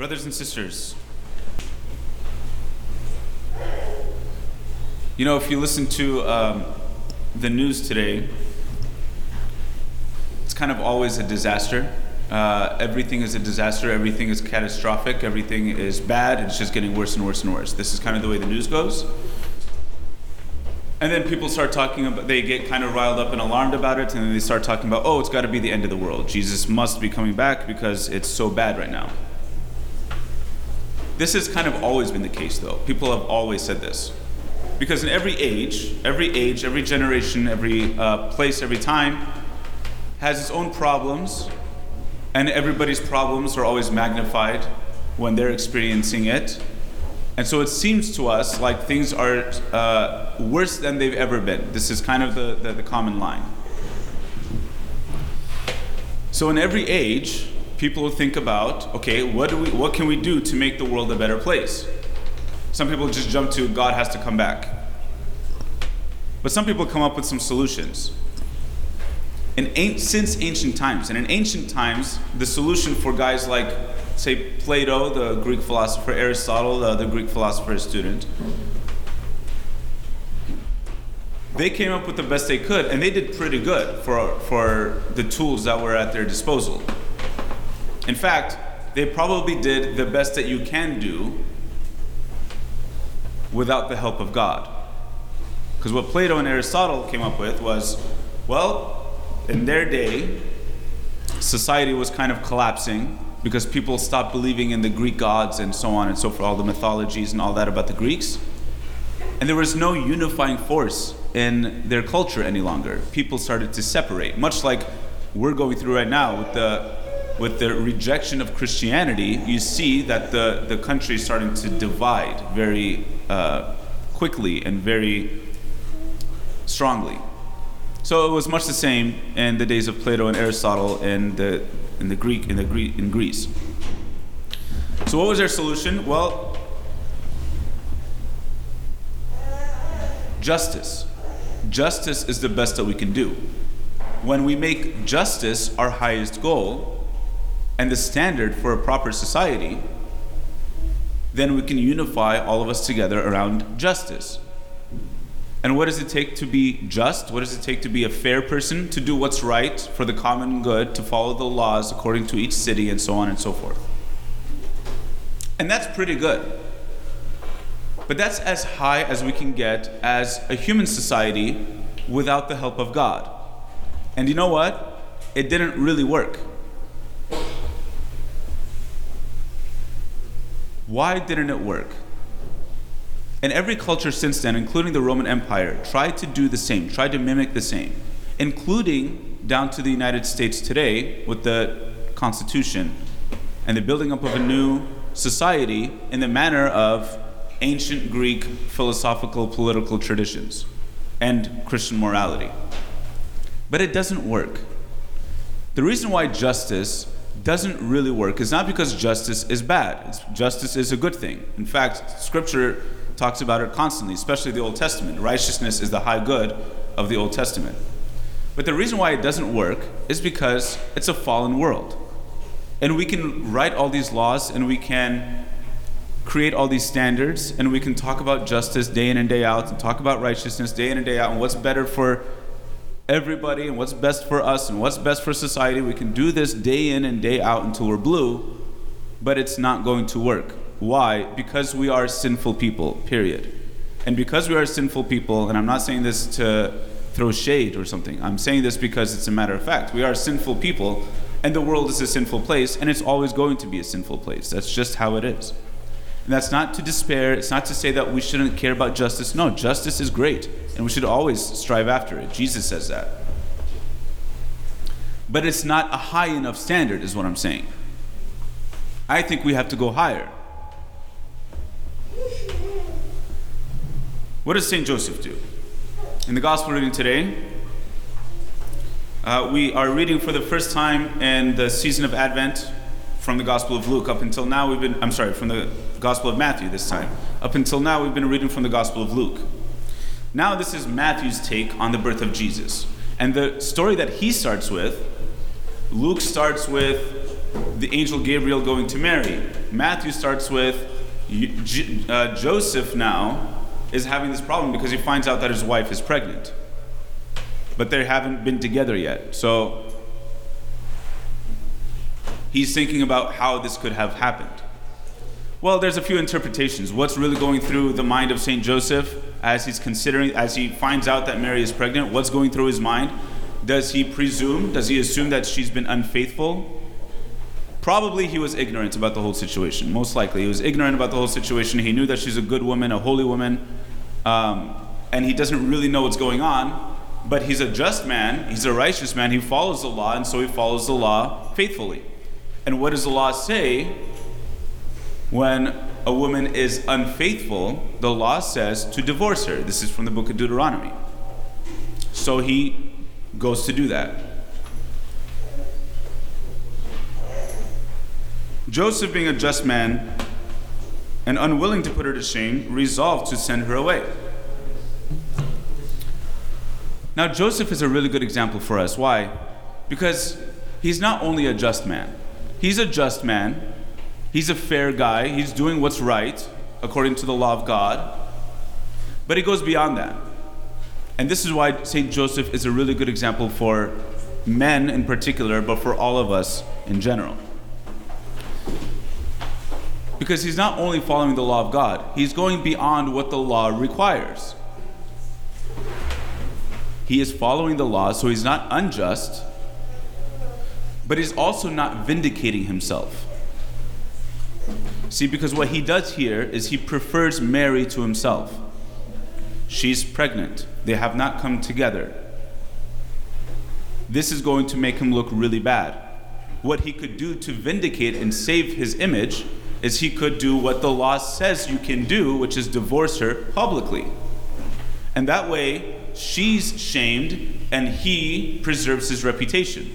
Brothers and sisters, you know, if you listen to um, the news today, it's kind of always a disaster. Uh, everything is a disaster, everything is catastrophic, everything is bad, it's just getting worse and worse and worse. This is kind of the way the news goes. And then people start talking about, they get kind of riled up and alarmed about it, and then they start talking about, oh, it's got to be the end of the world. Jesus must be coming back because it's so bad right now. This has kind of always been the case, though. People have always said this. Because in every age, every age, every generation, every uh, place, every time has its own problems, and everybody's problems are always magnified when they're experiencing it. And so it seems to us like things are uh, worse than they've ever been. This is kind of the, the, the common line. So in every age, people will think about, okay, what do we what can we do to make the world a better place? Some people just jump to God has to come back. But some people come up with some solutions. In, since ancient times, and in ancient times, the solution for guys like say Plato, the Greek philosopher, Aristotle, the, the Greek philosopher student, they came up with the best they could, and they did pretty good for, for the tools that were at their disposal. In fact, they probably did the best that you can do without the help of God. Because what Plato and Aristotle came up with was well, in their day, society was kind of collapsing because people stopped believing in the Greek gods and so on and so forth, all the mythologies and all that about the Greeks. And there was no unifying force in their culture any longer. People started to separate, much like we're going through right now with the with the rejection of Christianity. You see that the the country is starting to divide very uh, quickly and very strongly. So it was much the same in the days of Plato and Aristotle in the in the Greek in the Greek in Greece. So what was their solution? Well, justice. Justice is the best that we can do. When we make justice our highest goal and the standard for a proper society, then we can unify all of us together around justice. And what does it take to be just? What does it take to be a fair person, to do what's right for the common good, to follow the laws according to each city, and so on and so forth? And that's pretty good. But that's as high as we can get as a human society without the help of God. And you know what? It didn't really work. Why didn't it work? And every culture since then, including the Roman Empire, tried to do the same, tried to mimic the same, including down to the United States today with the Constitution and the building up of a new society in the manner of ancient Greek philosophical political traditions and Christian morality. But it doesn't work. The reason why justice doesn't really work is not because justice is bad. It's, justice is a good thing. In fact, Scripture talks about it constantly, especially the Old Testament. Righteousness is the high good of the Old Testament. But the reason why it doesn't work is because it's a fallen world. And we can write all these laws and we can create all these standards and we can talk about justice day in and day out and talk about righteousness day in and day out and what's better for everybody and what's best for us and what's best for society. We can do this day in and day out until we're blue, but it's not going to work. Why? Because we are sinful people, period. And because we are sinful people, and I'm not saying this to throw shade or something, I'm saying this because it's a matter of fact. We are sinful people, and the world is a sinful place, and it's always going to be a sinful place. That's just how it is. And that's not to despair, it's not to say that we shouldn't care about justice. No, justice is great, and we should always strive after it. Jesus says that. But it's not a high enough standard, is what I'm saying. I think we have to go higher. What does St. Joseph do? In the Gospel reading today, uh, we are reading for the first time in the season of Advent from the Gospel of Luke. Up until now, we've been, I'm sorry, from the Gospel of Matthew this time. Up until now, we've been reading from the Gospel of Luke. Now, this is Matthew's take on the birth of Jesus. And the story that he starts with, Luke starts with the angel Gabriel going to Mary. Matthew starts with uh, Joseph now is having this problem because he finds out that his wife is pregnant. But they haven't been together yet. So he's thinking about how this could have happened. Well, there's a few interpretations. What's really going through the mind of St. Joseph as he's considering, as he finds out that Mary is pregnant? What's going through his mind? Does he presume, does he assume that she's been unfaithful? Probably he was ignorant about the whole situation. Most likely, he was ignorant about the whole situation. He knew that she's a good woman, a holy woman, um, and he doesn't really know what's going on. But he's a just man, he's a righteous man, he follows the law, and so he follows the law faithfully. And what does the law say? When a woman is unfaithful, the law says to divorce her. This is from the book of Deuteronomy. So he goes to do that. Joseph, being a just man and unwilling to put her to shame, resolved to send her away. Now, Joseph is a really good example for us. Why? Because he's not only a just man, he's a just man He's a fair guy. He's doing what's right according to the law of God. But he goes beyond that. And this is why St. Joseph is a really good example for men in particular, but for all of us in general. Because he's not only following the law of God, he's going beyond what the law requires. He is following the law, so he's not unjust, but he's also not vindicating himself. See, because what he does here is he prefers Mary to himself. She's pregnant, they have not come together. This is going to make him look really bad. What he could do to vindicate and save his image is he could do what the law says you can do, which is divorce her publicly. And that way, she's shamed and he preserves his reputation.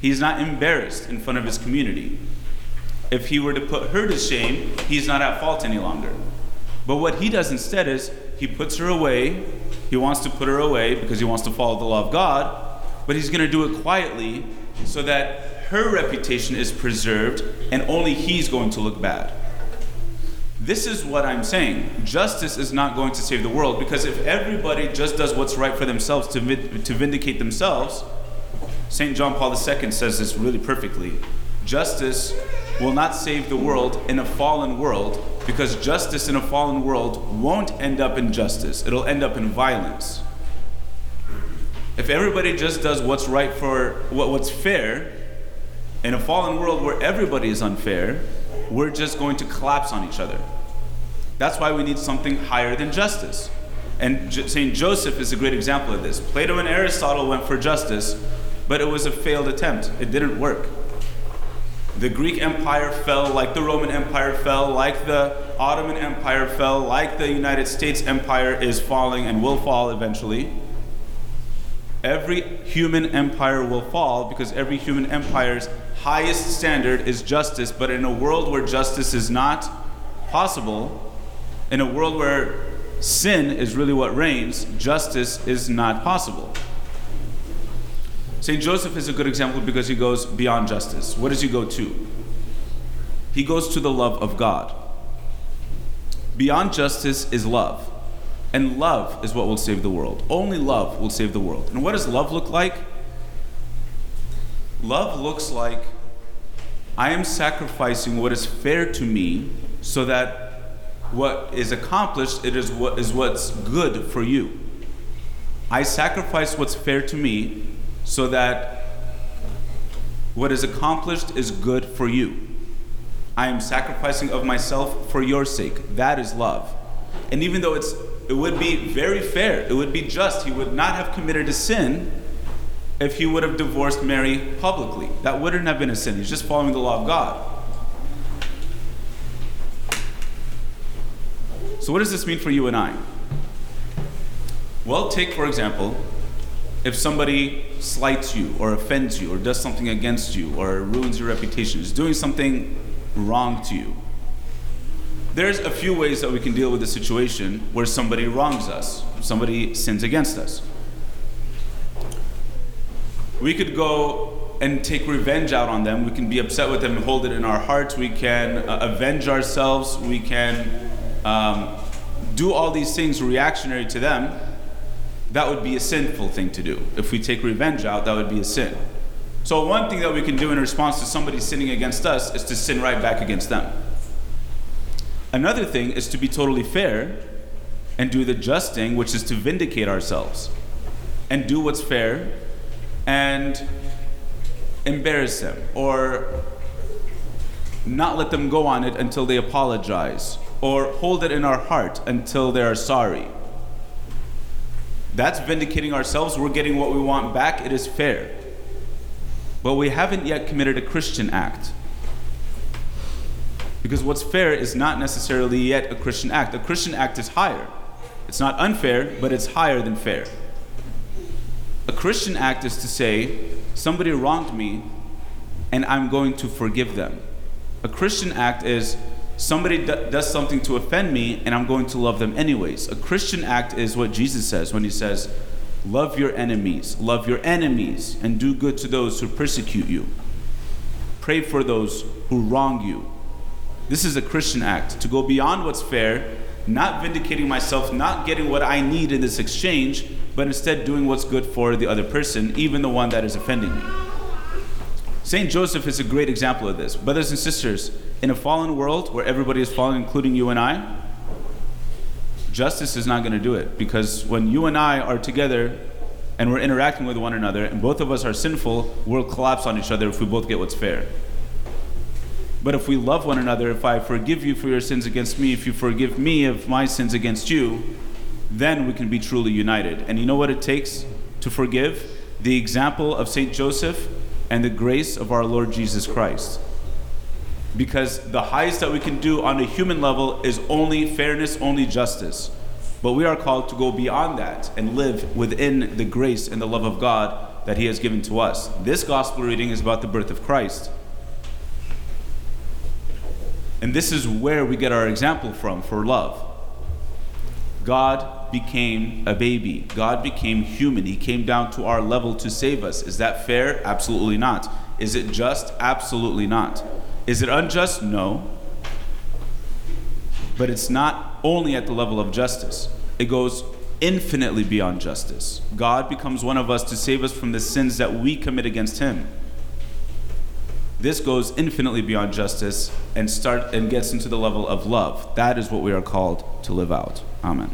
He's not embarrassed in front of his community if he were to put her to shame, he's not at fault any longer. But what he does instead is he puts her away. He wants to put her away because he wants to follow the law of God, but he's going to do it quietly so that her reputation is preserved and only he's going to look bad. This is what I'm saying. Justice is not going to save the world because if everybody just does what's right for themselves to, to vindicate themselves, St. John Paul II says this really perfectly. Justice will not save the world in a fallen world because justice in a fallen world won't end up in justice, it'll end up in violence. If everybody just does what's right for what's fair, in a fallen world where everybody is unfair, we're just going to collapse on each other. That's why we need something higher than justice. And St. Joseph is a great example of this. Plato and Aristotle went for justice, but it was a failed attempt. It didn't work. The Greek Empire fell like the Roman Empire fell, like the Ottoman Empire fell, like the United States Empire is falling and will fall eventually. Every human empire will fall because every human empire's highest standard is justice, but in a world where justice is not possible, in a world where sin is really what reigns, justice is not possible. St. Joseph is a good example because he goes beyond justice. What does he go to? He goes to the love of God. Beyond justice is love. And love is what will save the world. Only love will save the world. And what does love look like? Love looks like I am sacrificing what is fair to me so that what is accomplished it is what is what's good for you. I sacrifice what's fair to me so that what is accomplished is good for you. I am sacrificing of myself for your sake. That is love. And even though it's it would be very fair, it would be just, he would not have committed a sin if he would have divorced Mary publicly. That wouldn't have been a sin. He's just following the law of God. So, what does this mean for you and I? Well, take, for example, if somebody slights you or offends you or does something against you or ruins your reputation, is doing something wrong to you. There's a few ways that we can deal with a situation where somebody wrongs us, somebody sins against us. We could go and take revenge out on them. We can be upset with them and hold it in our hearts. We can uh, avenge ourselves. We can um, do all these things reactionary to them. That would be a sinful thing to do. If we take revenge out, that would be a sin. So, one thing that we can do in response to somebody sinning against us is to sin right back against them. Another thing is to be totally fair and do the just thing, which is to vindicate ourselves and do what's fair and embarrass them or not let them go on it until they apologize or hold it in our heart until they are sorry. That's vindicating ourselves. We're getting what we want back. It is fair. But we haven't yet committed a Christian act. Because what's fair is not necessarily yet a Christian act. A Christian act is higher. It's not unfair, but it's higher than fair. A Christian act is to say, somebody wronged me and I'm going to forgive them. A Christian act is somebody d- does something to offend me and I'm going to love them anyways. A Christian act is what Jesus says when he says, Love your enemies, love your enemies, and do good to those who persecute you. Pray for those who wrong you. This is a Christian act to go beyond what's fair, not vindicating myself, not getting what I need in this exchange, but instead doing what's good for the other person, even the one that is offending me. St. Joseph is a great example of this. Brothers and sisters, in a fallen world where everybody is fallen, including you and I, justice is not going to do it because when you and I are together and we're interacting with one another and both of us are sinful, we'll collapse on each other if we both get what's fair. But if we love one another, if I forgive you for your sins against me, if you forgive me of my sins against you, then we can be truly united. And you know what it takes to forgive? The example of St. Joseph and the grace of our Lord Jesus Christ because the highest that we can do on a human level is only fairness, only justice. But we are called to go beyond that and live within the grace and the love of God that He has given to us. This gospel reading is about the birth of Christ. And this is where we get our example from for love. God became a baby. God became human. He came down to our level to save us. Is that fair? Absolutely not. Is it just? Absolutely not. Is it unjust? No. But it's not only at the level of justice, it goes infinitely beyond justice. God becomes one of us to save us from the sins that we commit against Him. This goes infinitely beyond justice and start and gets into the level of love. That is what we are called to live out. Amen.